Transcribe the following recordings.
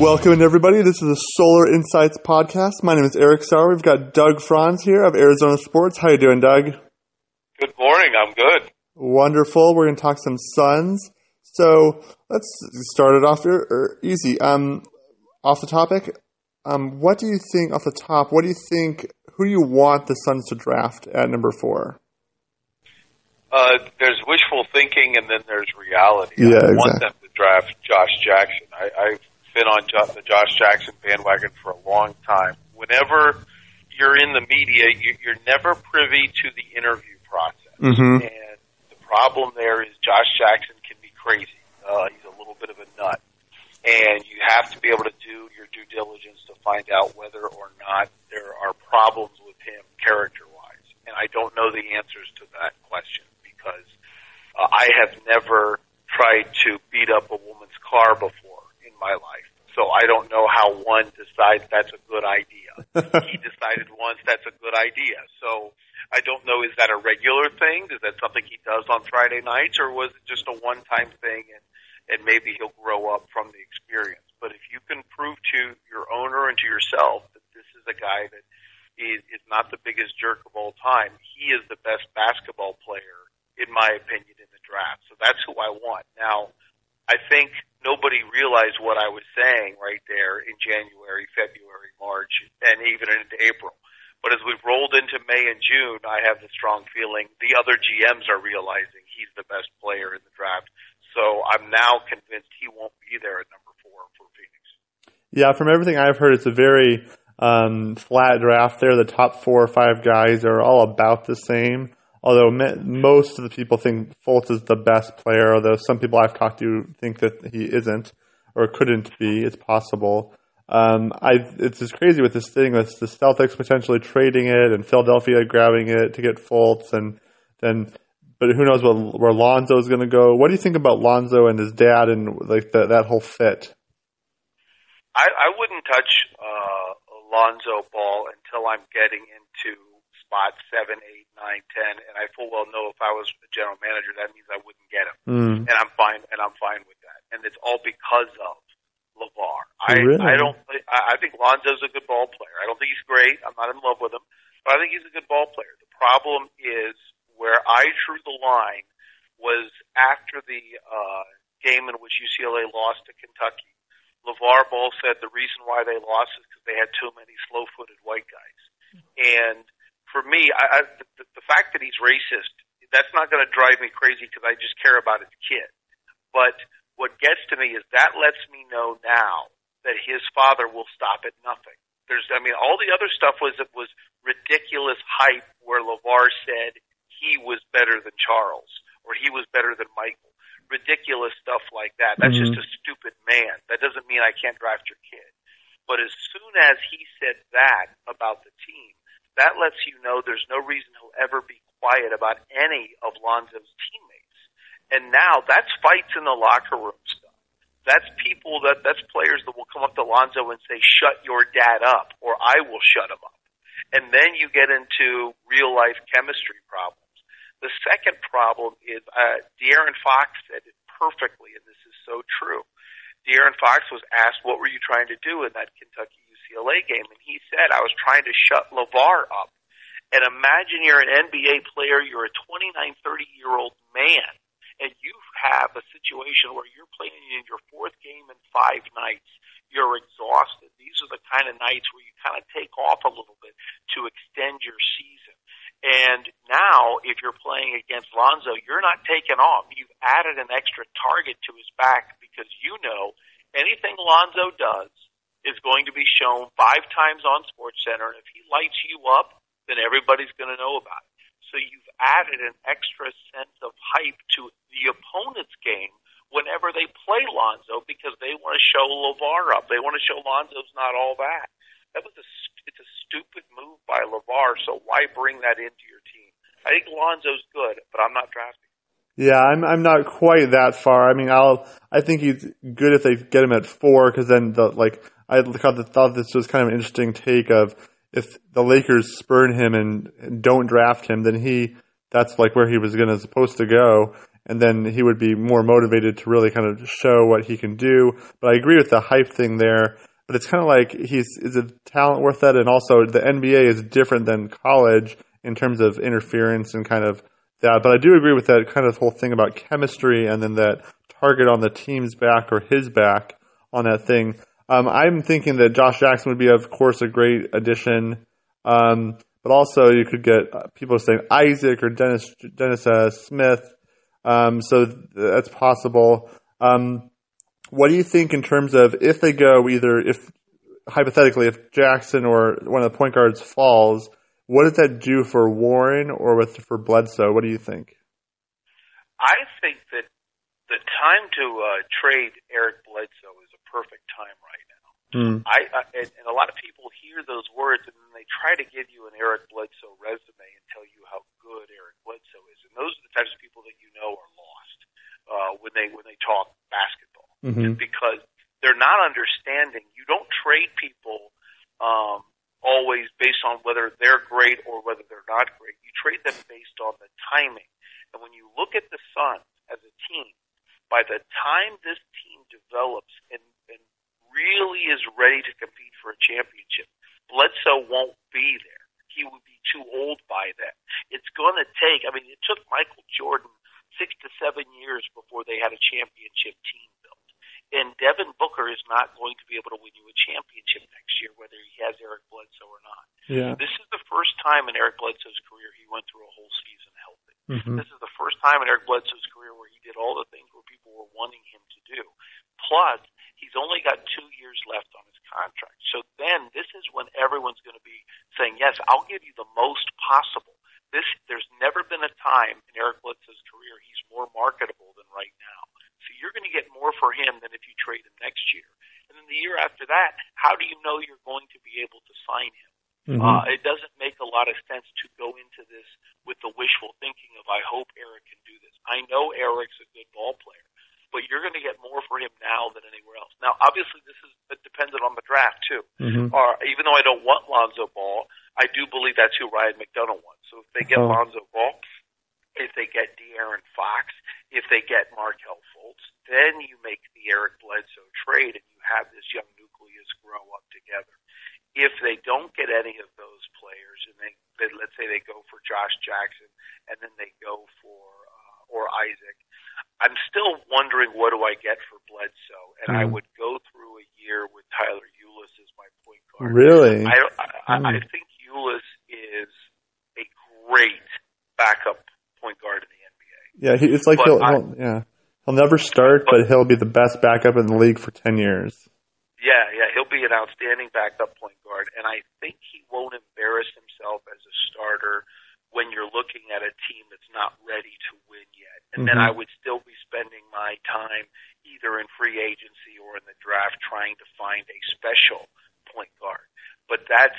Welcome everybody. This is the Solar Insights podcast. My name is Eric Sauer. We've got Doug Franz here of Arizona Sports. How you doing, Doug? Good morning. I'm good. Wonderful. We're going to talk some Suns. So let's start it off er, easy. Um, off the topic. Um, what do you think off the top? What do you think? Who do you want the Suns to draft at number four? Uh, there's wishful thinking, and then there's reality. Yeah, I exactly. want them to draft Josh Jackson. I, I've been on the Josh Jackson bandwagon for a long time. Whenever you're in the media, you, you're never privy to the interview process, Mhm. and the problem there is Josh Jackson can be crazy. Uh, he's a little bit of a nut, and you have to be able to do your due diligence to find out whether or not there are problems with him character-wise. And I don't know the answers to that question because uh, I have never tried to beat up a woman's car before my life. So I don't know how one decides that's a good idea. he decided once that's a good idea. So I don't know, is that a regular thing? Is that something he does on Friday nights or was it just a one time thing and, and maybe he'll grow up from the experience? But if you can prove to your owner and to yourself that this is a guy that is, is not the biggest jerk of all time, he is the best basketball player, in my opinion, in the draft. So that's who I want. Now, I think nobody realized what I was saying right there in January, February, March, and even into April. But as we've rolled into May and June, I have the strong feeling the other GMs are realizing he's the best player in the draft. So I'm now convinced he won't be there at number four for Phoenix. Yeah, from everything I've heard, it's a very um, flat draft there. The top four or five guys are all about the same. Although most of the people think Fultz is the best player, although some people I've talked to think that he isn't or couldn't be. It's possible. Um, I it's just crazy with this thing with the Celtics potentially trading it and Philadelphia grabbing it to get Fultz and then, but who knows what, where Lonzo is going to go? What do you think about Lonzo and his dad and like the, that whole fit? I, I wouldn't touch uh, Alonzo Ball until I'm getting into spot seven, eight, nine, ten, and I full well know if I was a general manager, that means I wouldn't get him, Mm. and I'm fine, and I'm fine with that, and it's all because of LeVar. I Really? I don't I, I think Lonzo's a good ball player. I don't think he's great. I'm not in love with him, but I think he's a good ball player. The problem is where I drew the line was after the uh, game in which UCLA lost to Kentucky. LeVar Ball said the reason why they lost is because they had too many slow-footed white guys. And for me, I, I, the, the fact that he's racist, that's not going to drive me crazy because I just care about his kid. But what gets to me is that lets me know now that his father will stop at nothing. There's, I mean, all the other stuff was it was ridiculous hype where LeVar said he was better than Charles or he was better than Michael. Ridiculous stuff like that. That's Mhm. just a stupid man. That doesn't mean I can't draft your kid. But as soon as he said that about the team, that lets you know there's no reason he'll ever be quiet about any of Lonzo's teammates. And now that's fights in the locker room stuff. That's people that that's players that will come up to Lonzo and say, "Shut your dad up," or "I will shut him up." And then you get into real life chemistry problems. The second problem is uh, De'Aaron Fox said it perfectly, and this is so true. De'Aaron Fox was asked, "What were you trying to do in that Kentucky UCLA game?" And he said, "I was trying to shut LeVar up." And imagine you're an NBA player, you're a 29, 30 year old man, and you have a situation where you're playing in your fourth game in five nights. You're exhausted. These are the kind of nights where you kind of take off a little bit to extend your season. And now, if you're playing against Lonzo, you're not taking off. You've added an extra target to his back because you know anything Lonzo does is going to be shown five times on Sports Center. And if he lights you up, then everybody's going to know about it. So you've added an extra sense of hype to the opponent's game whenever they play Lonzo because they want to show LeVar up. They want to show Lonzo's not all that. That was a it's a stupid move by LeVar. So why bring that into your team? I think Lonzo's good, but I'm not drafting. Yeah, I'm I'm not quite that far. I mean, I'll I think he's good if they get him at four because then the like I thought this was kind of an interesting take of if the Lakers spurn him and don't draft him, then he that's like where he was gonna supposed to go. and then he would be more motivated to really kind of show what he can do. But I agree with the hype thing there. But it's kind of like he's is a talent worth that, and also the NBA is different than college in terms of interference and kind of that. But I do agree with that kind of whole thing about chemistry and then that target on the team's back or his back on that thing. Um, I'm thinking that Josh Jackson would be, of course, a great addition. Um, but also you could get uh, people saying Isaac or Dennis Dennis uh, Smith. Um, so that's possible. Um, what do you think in terms of if they go either if hypothetically if Jackson or one of the point guards falls, what does that do for Warren or with for Bledsoe? What do you think? I think that the time to uh, trade Eric Bledsoe is a perfect time right. Mm. I, I and, a lot of people hear those words and they try to give you an Eric Bledsoe resume and tell you how good Eric Bledsoe is, and those are the types of people that you know are lost uh, when they when they talk basketball mm-hmm. because they're not understanding. You don't trade people um, always based on whether they're great or whether they're not great. You trade them based on the timing. And when you look at the Suns as a team, by the time this team develops and, and really is ready to compete for a championship, Bledsoe won't be there. He would be too old by then. It's going to take, I mean, it took Michael Jordan six to seven years before they had a championship team built. And Devin Booker is not going to be able to win you a championship next year, whether he has Eric Bledsoe or not. Yeah. This is the first time in Eric Bledsoe's career he went through a whole season healthy. Mm-hmm. This is the first time in Eric Bledsoe's career where he did all the things where people were wanting him to do. Plus, he's only got two years left on his contract. So then this is when everyone's going to be saying, yes, I'll give you the most possible. This, there's never been a time in Eric Bledsoe's career he's more marketable than right now. So you're going to get more for him than if you trade him next year. And then the year after that, how do you know you're going to be able to sign him? Mm-hmm. Uh, it doesn't make a lot of sense to go into this with the wishful thinking of, I hope Eric can do this. I know Eric's a good ball player, but you're going to get more for him now than anywhere else. Now, obviously, this is dependent on the draft, too. Mm-hmm. Or even though I don't want Lonzo Ball, I do believe that's who Ryan McDonough wants. So if they get Oh. Lonzo Ball, if they get De'Aaron Fox, if they get Markelle Fultz, then you make the Eric Bledsoe trade and you have this young nucleus grow up together. If they don't get any of those players, and they, they let's say they go for Josh Jackson, and then they go for uh, or Isaac, I'm still wondering what do I get for Bledsoe, and I Mhm. would go through a year with Tyler Ulis as my point guard. Really? I, I, I Mm. think Ulis is a great backup point guard in the NBA. Yeah, he, it's like But he'll, I- he'll yeah he'll never start, but he'll be the best backup in the league for ten years. Yeah, yeah, he'll be an outstanding backup point guard, and I think he won't embarrass himself as a starter when you're looking at a team that's not ready to win yet. And then Mhm. I would still be spending my time either in free agency or in the draft trying to find a special point guard. But that's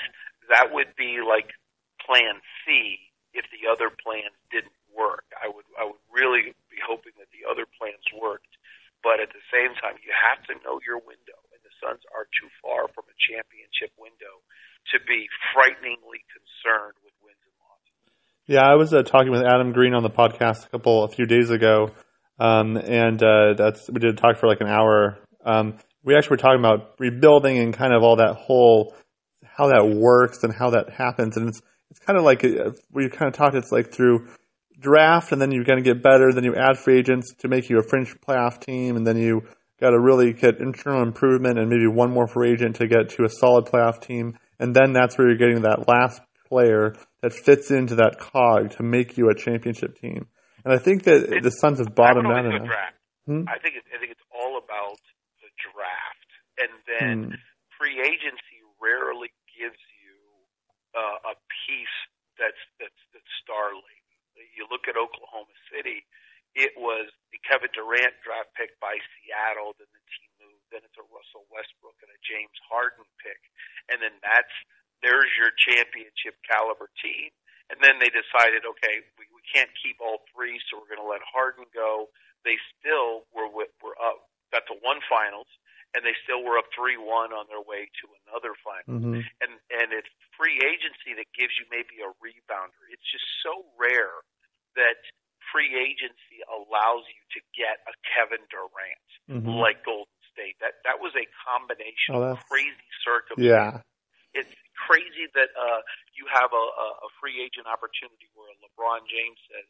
that would be like plan C if the other plans didn't work. I would I would really be hoping that the other plans worked. But at the same time, you have to know your window, and the Suns are too far from a championship window to be frighteningly concerned with wins and losses. Yeah, I was uh, talking with Adam Green on the podcast a couple a few days ago, um, and uh, that's we did talk for like an hour. Um, we actually were talking about rebuilding and kind of all that whole how that works and how that happens, and it's it's kind of like uh, we kind of talked. It's like through draft, and then you're going to get better. Then you add free agents to make you a fringe playoff team, and then you got to really get internal improvement and maybe one more free agent to get to a solid playoff team, and then that's where you're getting that last player that fits into that cog to make you a championship team. And I think that It- the Suns have bottomed out in that. Hmm? I think it, I think it's all about the draft, and then Hmm. free agency rarely gives you uh, a piece that's that's that's star laden. You look at Oklahoma City; it was the Kevin Durant draft pick by Seattle, then the team moved, then it's a Russell Westbrook and a James Harden pick, and then that's there's your championship caliber team. And then they decided, okay, we, we can't keep all three, so we're going to let Harden go. They still were wi- were up, got to one finals, and they still were up three one on their way to another final. hmm And and it's free agency that gives you maybe a rebounder. It's just so rare that free agency allows you to get a Kevin Durant Mhm. like Golden State. That that was a combination Oh, of crazy circumstances. Yeah. It's crazy that uh, you have a, a, free agent opportunity where LeBron James says,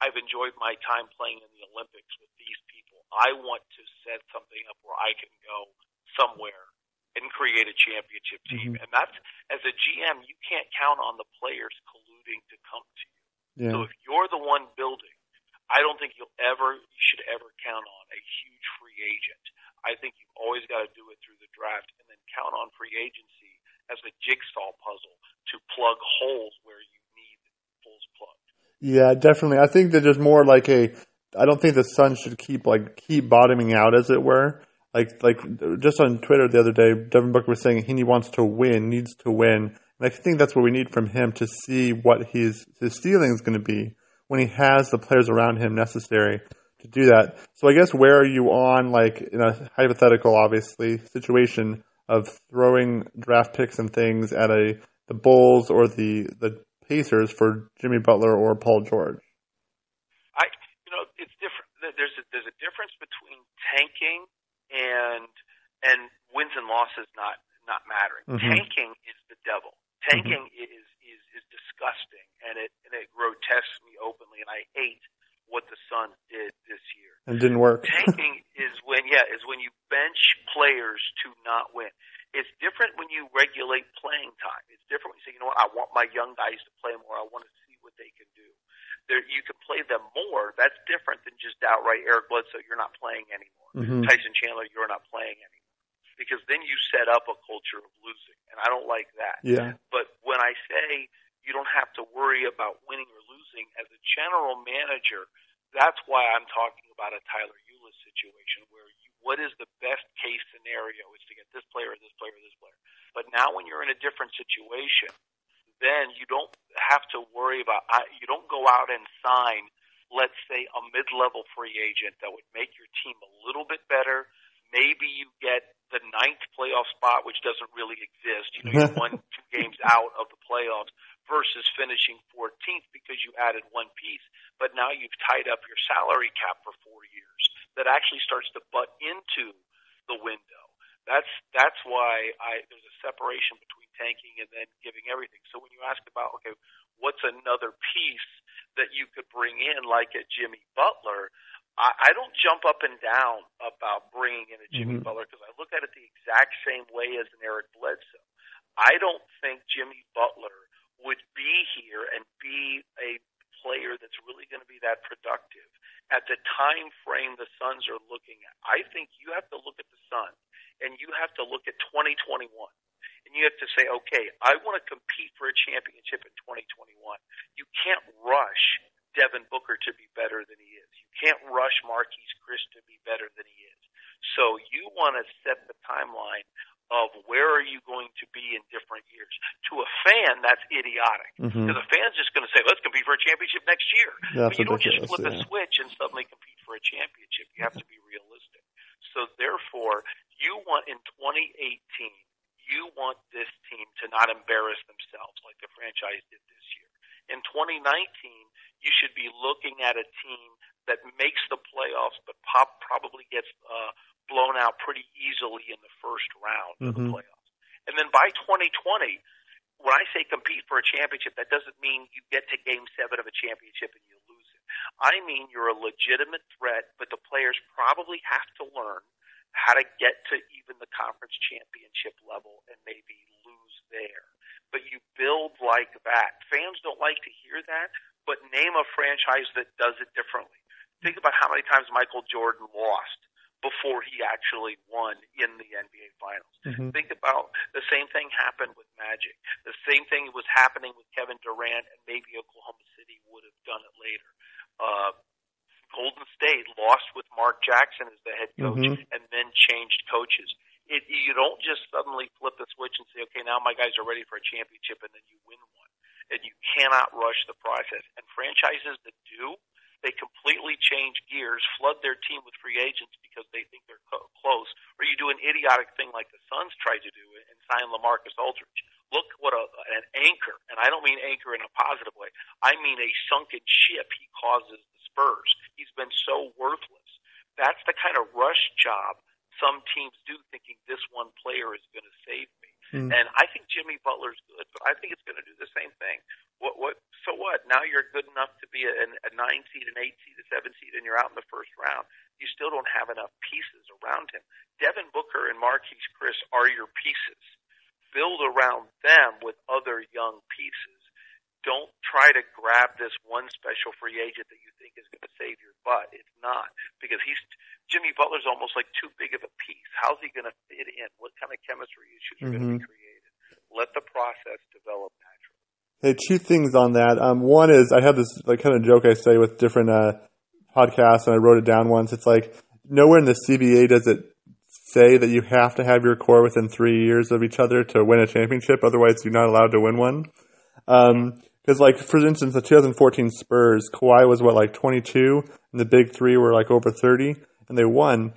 "I've enjoyed my time playing in the Olympics with these people. I want to set something up where I can go somewhere and create a championship team." Mhm. And that's as a GM, you can't count on the players colluding to come to you. So if you're the one building, I don't think you'll ever, you should ever count on a huge free agent. I think you've always got to do it through the draft and then count on free agency as a jigsaw puzzle to plug holes where you need holes plugged. Yeah, definitely. I think that there's more like a. I don't think the sun should keep like keep bottoming out, as it were. Like like just on Twitter the other day, Devin Booker was saying he wants to win, needs to win, and I think that's what we need from him to see what his his ceiling is going to be when he has the players around him necessary to do that. So I guess where are you on like in a hypothetical, obviously situation of throwing draft picks and things at a the Bulls or the the Pacers for Jimmy Butler or Paul George? I, you know, it's different. There's a, there's a difference between tanking and and wins and losses not not mattering. Mhm. Tanking is the devil. Tanking is is is disgusting, and it and it grotesques me openly, and I hate what the Suns did this year. And didn't work. Tanking is when yeah is when you bench players to not win. It's different when you regulate playing time. It's different when you say, you know what, I want my young guys to play more. I want to see what they can do. There, you can play them more. That's different than just outright Eric Bledsoe. You're not playing anymore. Mhm. Tyson Chandler, you're not playing anymore. Because then you set up a culture of losing, and I don't like that. Yeah. But when I say you don't have to worry about winning or losing as a general manager, that's why I'm talking about a Tyler Ulis situation where you, what is the best case scenario is to get this player, this player, this player. But now when you're in a different situation, then you don't have to worry about, I- you don't go out and sign, let's say, a mid-level free agent that would make your team a little bit better. Maybe you get the ninth playoff spot, which doesn't really exist. You know, you're one, two games out of the playoffs versus finishing 14th because you added one piece, but now you've tied up your salary cap for four years. That actually starts to butt into the window. That's that's why I there's a separation between tanking and then giving everything. So when you ask about okay, what's another piece that you could bring in like a Jimmy Butler, I, I don't jump up and down about bringing in a Jimmy Mhm. Butler because I look at it the exact same way as an Eric Bledsoe. I don't think Jimmy Butler be here and be a player that's really going to be that productive at the time frame the Suns are looking at. I think you have to look at the Suns and you have to look at 2021 and you have to say, okay, I want to compete for a championship in 2021. You can't rush Devin Booker to be better than he is. You can't rush Marquese Chriss to be better than he is. So you want to set the timeline of where are you going to be in different years. To a fan, that's idiotic. Mhm. Because a fan's just going to say, let's compete for a championship next year. That's but you don't just flip yeah. a switch and suddenly compete for a championship. You have to be realistic. So therefore, you want in 2018, you want this team to not embarrass themselves like the franchise did this year. In 2019, you should be looking at a team that makes the playoffs, but pop probably gets uh, blown out pretty easily in the first round of the Mhm. playoffs. And then by 2020, when I say compete for a championship, that doesn't mean you get to game seven of a championship and you lose it. I mean you're a legitimate threat, but the players probably have to learn how to get to even the conference championship level and maybe lose there. But you build like that. Fans don't like to hear that, but name a franchise that does it differently. Think about how many times Michael Jordan lost before he actually won in the NBA Finals. Mhm. Think about the same thing happened with Magic. The same thing was happening with Kevin Durant, and maybe Oklahoma City would have done it later. Uh, Golden State lost with Mark Jackson as the head coach, Mhm. and then changed coaches. It, you don't just suddenly flip the switch and say, "Okay, now my guys are ready for a championship," and then you win one. And you cannot rush the process. And franchises that do, they completely change gears, flood their team with free agents because they think they're co- close, or you do an idiotic thing like the Suns tried to do and sign LaMarcus Aldridge. Look what a, an anchor, and I don't mean anchor in a positive way. I mean a sunken ship he causes the Spurs. He's been so worthless. That's the kind of rush job some teams do, thinking this one player is going to save me. Mm. And I think Jimmy Butler's good, but I think it's going to do the same thing. What? What? So what? Now you're good enough to be a, a nine seed, an eight seed, a seven seed, and you're out in the first round. You still don't have enough pieces around him. Devin Booker and Marquese Chriss are your pieces. Build around them with other young pieces don't try to grab this one special free agent that you think is going to save your butt. It's not because he's Jimmy Butler's almost like too big of a piece. How's he going to fit in? What kind of chemistry issues are mm-hmm. going to be created? Let the process develop naturally. Hey, two things on that. Um, one is I have this like kind of joke I say with different uh, podcasts, and I wrote it down once. It's like nowhere in the CBA does it say that you have to have your core within three years of each other to win a championship. Otherwise, you're not allowed to win one. Um, because, like, for instance, the 2014 Spurs, Kawhi was what, like 22, and the big three were like over 30, and they won.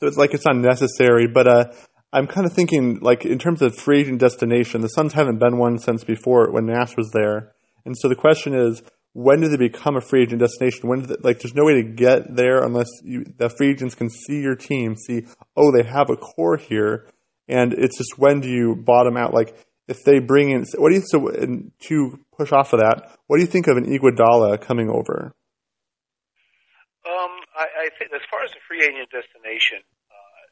So it's like it's not necessary, but uh, I'm kind of thinking, like, in terms of free agent destination, the Suns haven't been one since before when Nash was there. And so the question is, when do they become a free agent destination? When, they, like, there's no way to get there unless you, the free agents can see your team, see, oh, they have a core here, and it's just when do you bottom out? Like, if they bring in, what do you so to push off of that? What do you think of an Iguodala coming over? Um, I, I think as far as the free agent destination, uh,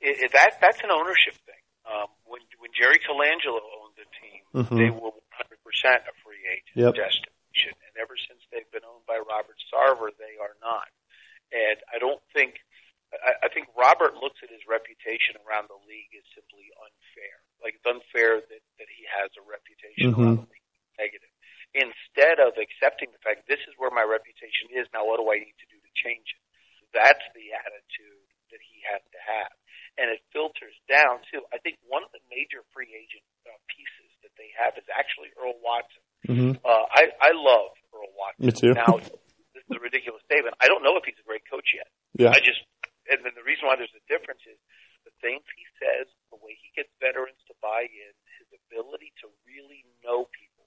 it, it, that that's an ownership thing. Um, when when Jerry Colangelo owned the team, mm-hmm. they were 100 percent a free agent yep. destination, and ever since they've been owned by Robert Sarver, they are not. And I don't think I, I think Robert looks at his reputation around the league as simply unfair. Like it's unfair that, that he has a reputation mm-hmm. negative. Instead of accepting the fact this is where my reputation is, now what do I need to do to change it? That's the attitude that he has to have. And it filters down too. I think one of the major free agent uh, pieces that they have is actually Earl Watson. Mm-hmm. Uh, I, I love Earl Watson. Me too. Now, this is a ridiculous statement. I don't know if he's a great coach yet. Yeah. I just, and then the reason why there's a difference is the things he says the way he gets veterans to buy in, his ability to really know people.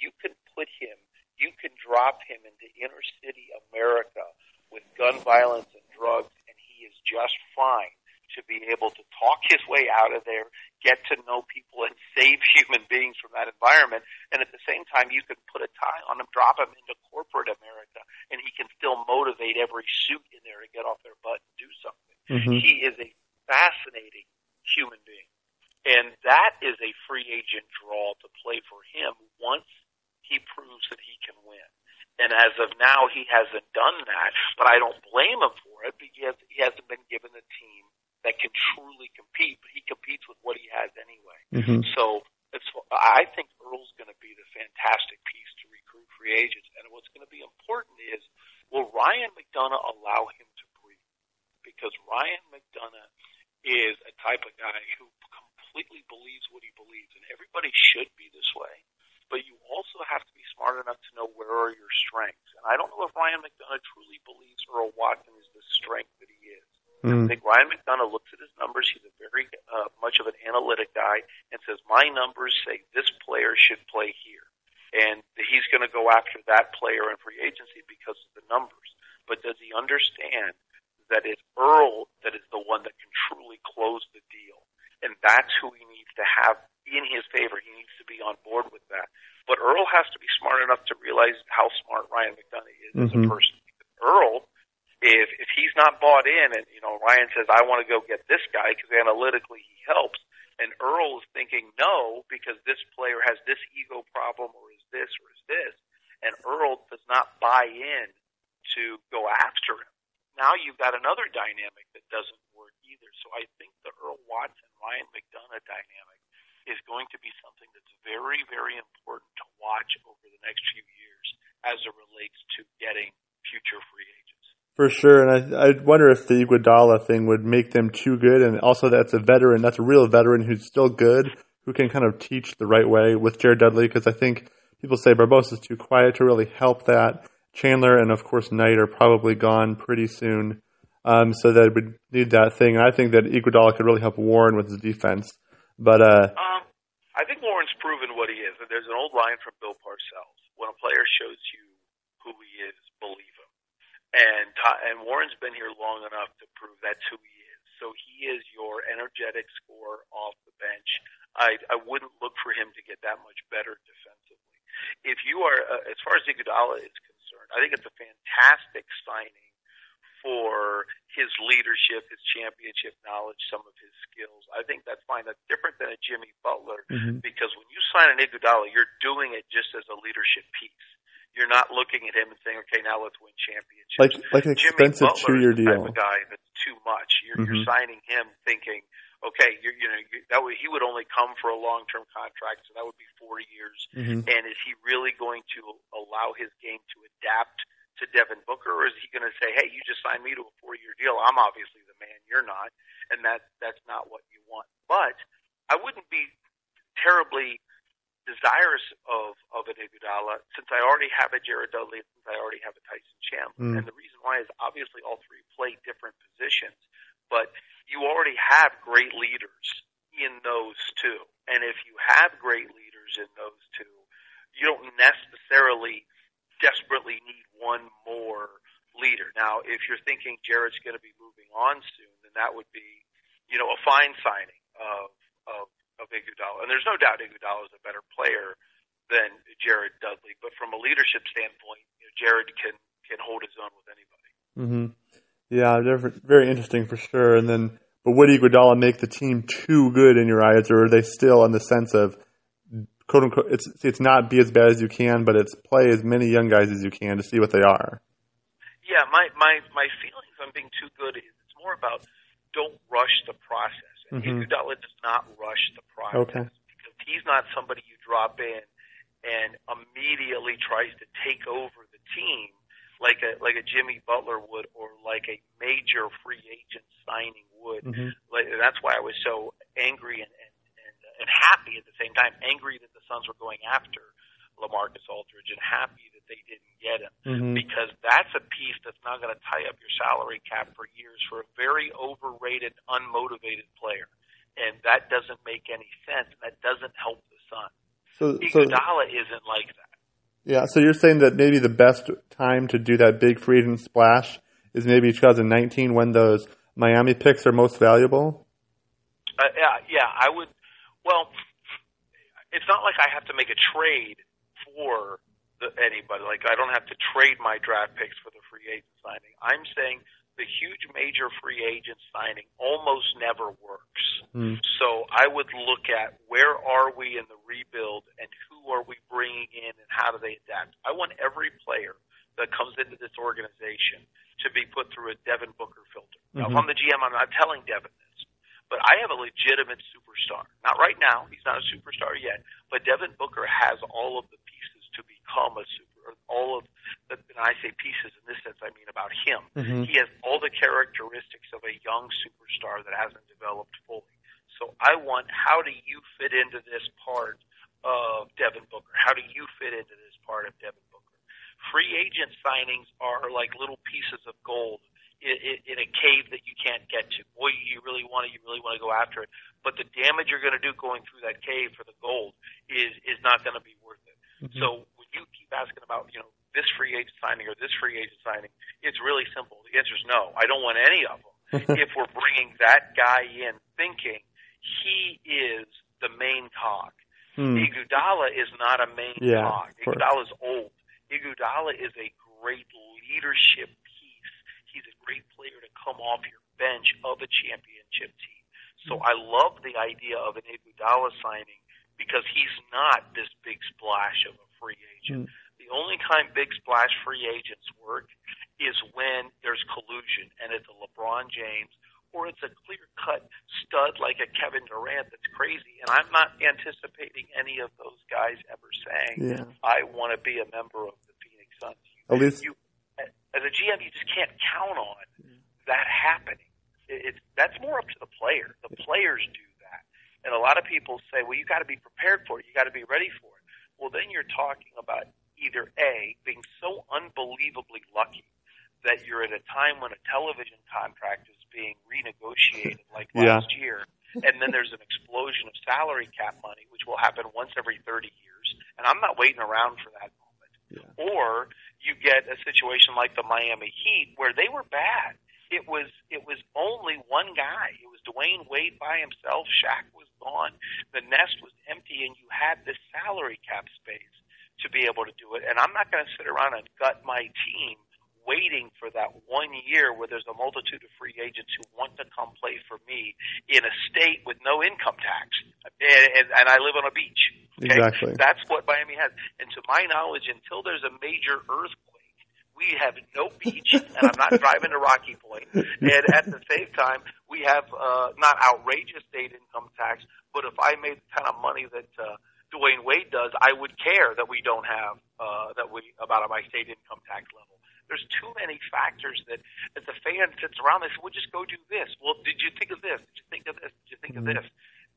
You can put him, you can drop him into inner city America with gun violence and drugs, and he is just fine to be able to talk his way out of there, get to know people, and save human beings from that environment. And at the same time, you can put a tie on him, drop him into corporate America, and he can still motivate every suit in there to get off their butt. Mm-hmm. He is a fascinating human being. And that is a free agent draw to play for him once he proves that he can win. And as of now, he hasn't done that, but I don't blame him for it because he hasn't been given a team that can truly compete, but he competes with what he has anyway. Mm-hmm. So it's, I think Earl's going to be the fantastic piece to recruit free agents. And what's going to be important is, will Ryan McDonough allow him to breathe? Because Ryan McDonough is a type of guy who completely believes what he believes, and everybody should be this way. But you also have to be smart enough to know where are your strengths. And I don't know if Ryan McDonough truly believes Earl Watson is the strength that he is. Mm. I think Ryan McDonough looks at his numbers. He's a very uh, much of an analytic guy and says, "My numbers say this player should play here." and he's going to go after that player in free agency because of the numbers. But does he understand that it's Earl that is the one that can truly close the deal. And that's who he needs to have in his favor. He needs to be on board with that. But Earl has to be smart enough to realize how smart Ryan McDonough is mm-hmm. as a mm-hmm. person. Earl, if if he's not bought in, and you know Ryan says I want to go get this guy because analytically he helps, and Earl is thinking no because this player has this ego problem or is this or is this, and Earl does not buy in to go after him now you've got another dynamic that doesn't work either. So I think the Earl Watson Ryan McDonough dynamic is going to be something that's very, very important to watch over the next few years as it relates to getting future free agents. For sure, and I I wonder if the Iguodala thing would make them too good, and also that's a veteran, that's a real veteran who's still good, who can kind of teach the right way with Jared Dudley, because I think people say Barbosa is too quiet to really help that. Chandler and of course Knight are probably gone pretty soon. Um, so they would need that thing. And I think that Iguodala could really help Warren with his defense. But uh, um, I think Warren's proven what he is. There's an old line from Bill Parcells: "When a player shows you who he is, believe him." And and Warren's been here long enough to prove that's who he is. So he is your energetic scorer off the bench. I I wouldn't look for him to get that much better defensively. If you are, uh, as far as Iguodala is concerned, I think it's a fantastic signing for his leadership, his championship knowledge, some of his skills. I think that's fine. That's different than a Jimmy Butler Mhm. because when you sign an Iguodala, you're doing it just as a leadership piece. You're not looking at him and saying, "Okay, now let's win championships." Like like an Jimmy expensive Butler two year is the type deal. of guy that's too much. You're, Mhm. you're signing him thinking, okay, you're, you know, you, that would he would only come for a long term contract, so that would be four years. Mhm. And is he really going to allow his game to adapt to Devin Booker, or is he going to say, hey, you just signed me to a four year deal? I'm obviously the man, you're not, and that that's not what you want. But I wouldn't be terribly desirous of of an Iguodala since I already have a Jared Dudley since I already have a Tyson Chandler. Mm. And the reason why is obviously all three play different positions, but you already have great leaders in those two. And if you have great leaders in those two, you don't necessarily desperately need one more leader. Now, if you're thinking Jared's going to be moving on soon, then that would be, you know, a fine signing of of of Iguodala. And there's no doubt Iguodala is a better player than Jared Dudley, but from a leadership standpoint, you know, Jared can can hold his own with anybody. Mm-hmm. Yeah, very interesting for sure. And then, but would Iguodala make the team too good in your eyes, or are they still in the sense of quote unquote? It's it's not be as bad as you can, but it's play as many young guys as you can to see what they are. Yeah, my my my feelings on being too good is it's more about don't rush the process. And Mhm. Iguodala does not rush the process Okay. because he's not somebody you drop in and immediately tries to take over the team like a like a Jimmy Butler would or like a major free agent signing would. Mhm. Like, that's why I was so angry and and, happy at the same time. Angry that the Suns were going after LaMarcus Aldridge and happy that they didn't get him Mhm. because that's a piece that's not going to tie up your salary cap for years for a very overrated, unmotivated player. And that doesn't make any sense. And that doesn't help the Suns. So, so Iguodala isn't like that. yeah. So you're saying that maybe the best time to do that big free agent splash is maybe 2019 when those Miami picks are most valuable. Uh, yeah, yeah, I would. Well, it's not like I have to make a trade for the, anybody. Like I don't have to trade my draft picks for the free agent signing. I'm saying the huge major free agent signing almost never works. Hmm. So I would look at where are we in the rebuild and who are we bringing in and how do they adapt. I want every player that comes into this organization to be put through a Devin Booker filter. Now, if Mhm. I'm the GM, I'm not telling Devin this, but I have a legitimate superstar. Not right now; he's not a superstar yet. But Devin Booker has all of the pieces to become a super. All of, the, and I say pieces in this sense, I mean about him. Mhm. He has all the characteristics of a young superstar that hasn't developed fully. So I want how do you fit into this part of Devin Booker? How do you fit into this part of Devin Booker? Free agent signings are like little pieces of gold in, a cave that you can't get to. Boy, you really want to, you really want to go after it. But the damage you're going to do going through that cave for the gold is is not going to be worth it. Mhm. So when you keep asking about, you know, this free agent signing or this free agent signing, it's really simple. The answer is no. I don't want any of them. if we're bringing that guy in thinking he is the main cog. Hmm. Iguodala is not a main Yeah, cog. Iguodala is old. Iguodala is a great leadership. He's a great player to come off your bench of a championship team. So. I love the idea of an Iguodala signing because he's not this big splash of a free agent. Mm. The only time big splash free agents work is when there's collusion and it's a LeBron James or it's a clear cut stud like a Kevin Durant that's crazy. And I'm not anticipating any of those guys ever saying, Yeah. I want to be a member of the Phoenix Suns. At least You, as a GM, you just can't count on mm-hmm. that happening. It, it's that's more up to the player. The players do that, and a lot of people say, "Well, you got to be prepared for it. You got to be ready for it." Well, then you're talking about either a being so unbelievably lucky that you're at a time when a television contract is being renegotiated, like Yeah. last year, and then there's an explosion of salary cap money, which will happen once every 30 years, and I'm not waiting around for that moment. Yeah. Or you get a situation like the Miami Heat where they were bad. It was it was only one guy. It was Dwyane Wade by himself. Shaq was gone. The nest was empty, and you had this salary cap space to be able to do it. And I'm not going to sit around and gut my team waiting for that one year where there's a multitude of free agents who want to come play for me in a state with no income tax, and, and, and I live on a beach. Okay? Exactly. That's what Miami has. And to my knowledge, until there's a major earthquake, we have no beach, and I'm not driving to Rocky Point. And at the same time, we have uh, not outrageous state income tax, but if I made the kind of money that uh, Dwyane Wade does, I would care that we don't have uh, that we about my state income tax level. There's too many factors that as a fan sits around, they say, "Well, just go do this." Well, did you think of this? Did you think of this? Did you think mm-hmm. of this?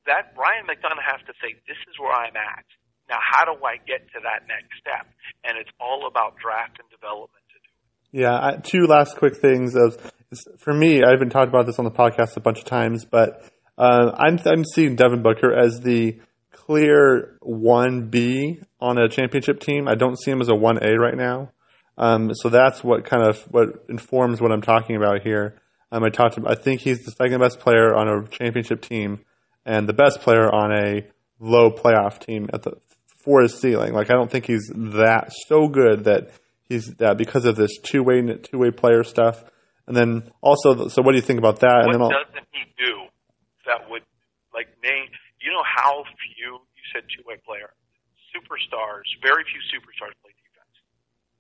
That Ryan McDonough has to say, "This is where I'm at." Now, how do I get to that next step? And it's all about draft and development to do. Yeah, two last quick things. Of for me, I've been talking about this on the podcast a bunch of times, but uh, I'm I'm seeing Devin Booker as the clear one B on a championship team. I don't see him as a one A right now. Um, so that's what kind of what informs what I'm talking about here. Um, I talked. I think he's the second best player on a championship team, and the best player on a low playoff team at the for his ceiling. Like I don't think he's that so good that he's that because of this two way two way player stuff. And then also, so what do you think about that? What and then doesn't he do that would like name? You know how few you said two way player superstars. Very few superstars play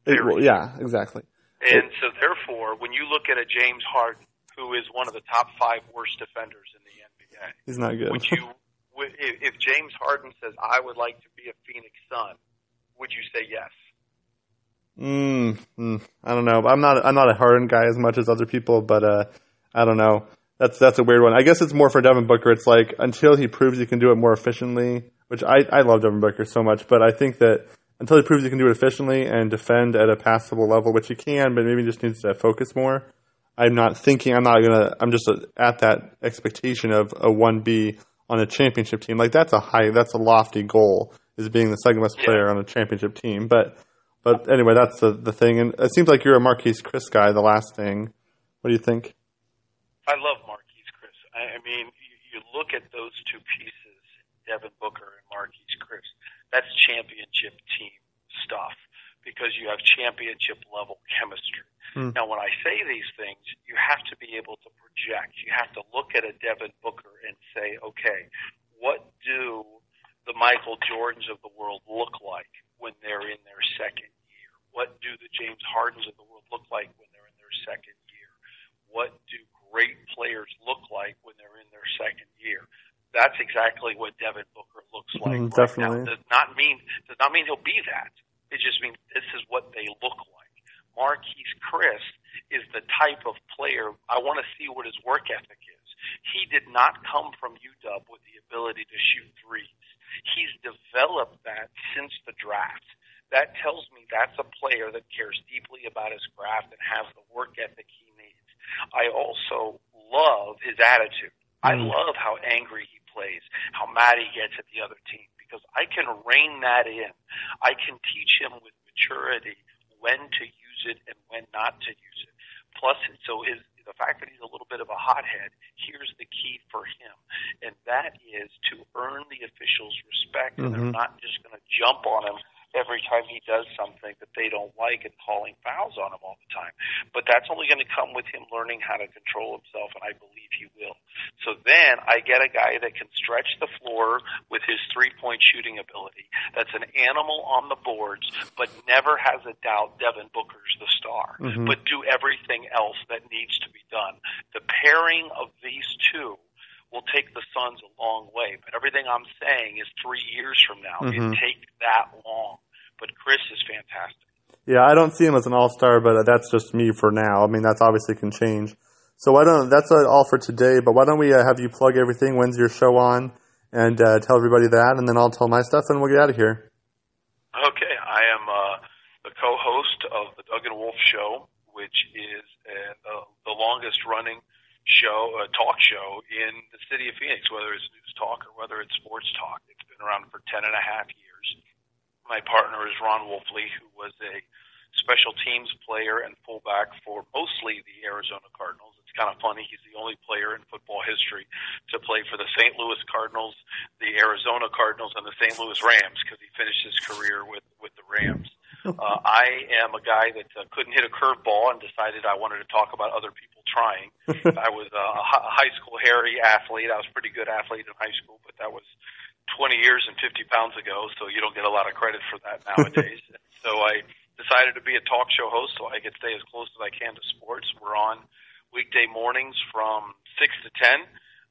well, yeah, exactly. And so, therefore, when you look at a James Harden, who is one of the top five worst defenders in the NBA, he's not good. Would you, if James Harden says, "I would like to be a Phoenix Sun," would you say yes? Mm, mm, I don't know. I'm not. I'm not a Harden guy as much as other people, but uh, I don't know. That's that's a weird one. I guess it's more for Devin Booker. It's like until he proves he can do it more efficiently, which I I love Devin Booker so much, but I think that until he proves he can do it efficiently and defend at a passable level, which he can, but maybe just needs to focus more. I'm not thinking. I'm not gonna. I'm just at that expectation of a one B on a championship team. Like that's a high. That's a lofty goal is being the second best player on a championship team. But but anyway, that's the the thing. And it seems like you're a Marquese Chriss guy. The last thing. What do you think? I love Marquese Chriss. I, I mean, you, you look at those two pieces, Devin Booker and Marquese Chriss. that's championship team stuff because you have championship level chemistry. Mm. Now, when I say these things, you have to be able to project. You have to look at a Devin Booker and say, okay, what do the Michael Jordans of the world look like when they're in their second year? What do the James Hardens of the world look like when they're in their second year? What do great players look like when they're in their second year? that's exactly what Devin Booker looks like. Mm, right definitely. Now. Does not mean does not mean he'll be that. It just means this is what they look like. Marquese Chriss is the type of player I want to see what his work ethic is. He did not come from UW with the ability to shoot threes. He's developed that since the draft. That tells me that's a player that cares deeply about his craft and has the work ethic he needs. I also love his attitude. I mm. love how angry he plays, how mad he gets at the other team, I can rein that in. I can teach him with maturity when to use it and when not to use it. Plus, so his the fact that he's a little bit of a hothead, here's the key for him, and that is to earn the officials' respect, mm-hmm. and they're mm-hmm. not just going to jump on him every time he does something that they don't like and calling fouls on him all the time. But that's only going to come with him learning how to control himself, and I believe he will. So then I get a guy that can stretch the floor with his three point shooting ability. That's an animal on the boards, but never has a doubt Devin Booker's the star, mm-hmm. but do everything else that needs to be done. The pairing of these two will take the Suns a long way. But everything I'm saying is three years from now. Mm-hmm. It takes that long. But Chriss is fantastic. Yeah, I don't see him as an all star, but that's just me for now. I mean, that's obviously can change. So why don't that's all for today? But why don't we uh, have you plug everything? When's your show on? And uh, tell everybody that, and then I'll tell my stuff, and we'll get out of here. Okay, I am uh, the co-host of the Doug and Wolf Show, which is uh, the longest running show, uh, talk show in the city of Phoenix, whether it's news talk or whether it's sports talk. It's been around for ten and a half years. My partner is Ron Wolfley, who was a special teams player and fullback for mostly the Arizona Cardinals. It's kind of funny. He's the only player in football history to play for the St. Louis Cardinals, the Arizona Cardinals, and the St. Louis Rams because he finished his career with with the Rams. Uh, I am a guy that uh, couldn't hit a curveball and decided I wanted to talk about other people trying. I was a high school hairy athlete. I was a pretty good athlete in high school, but that was 20 years and 50 pounds ago, so you don't get a lot of credit for that nowadays. so I decided to be a talk show host so I could stay as close as I can to sports. We're on weekday mornings from 6 to 10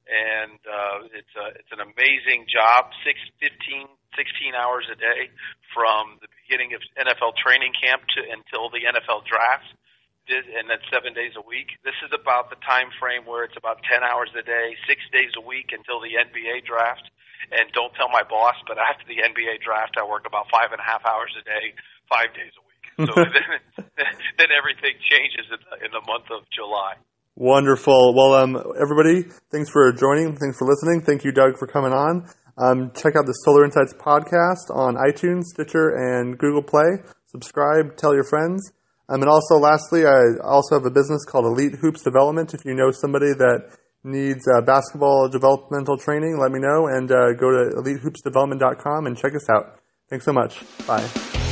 and uh, it's a, it's an amazing job. Six, 15, 16 hours a day from the beginning of NFL training camp to until the NFL draft, and that's seven days a week. This is about the time frame where it's about 10 hours a day, six days a week until the NBA draft. And don't tell my boss, but after the NBA draft, I work about five and a half hours a day, five days a week. So then, then everything changes in the, in the month of July. Wonderful. Well, um, everybody, thanks for joining. Thanks for listening. Thank you, Doug, for coming on. Um, check out the Solar Insights podcast on iTunes, Stitcher, and Google Play. Subscribe, tell your friends. Um, and also, lastly, I also have a business called Elite Hoops Development. If you know somebody that needs uh, basketball developmental training, let me know and uh, go to elitehoopsdevelopment.com and check us out. Thanks so much. Bye.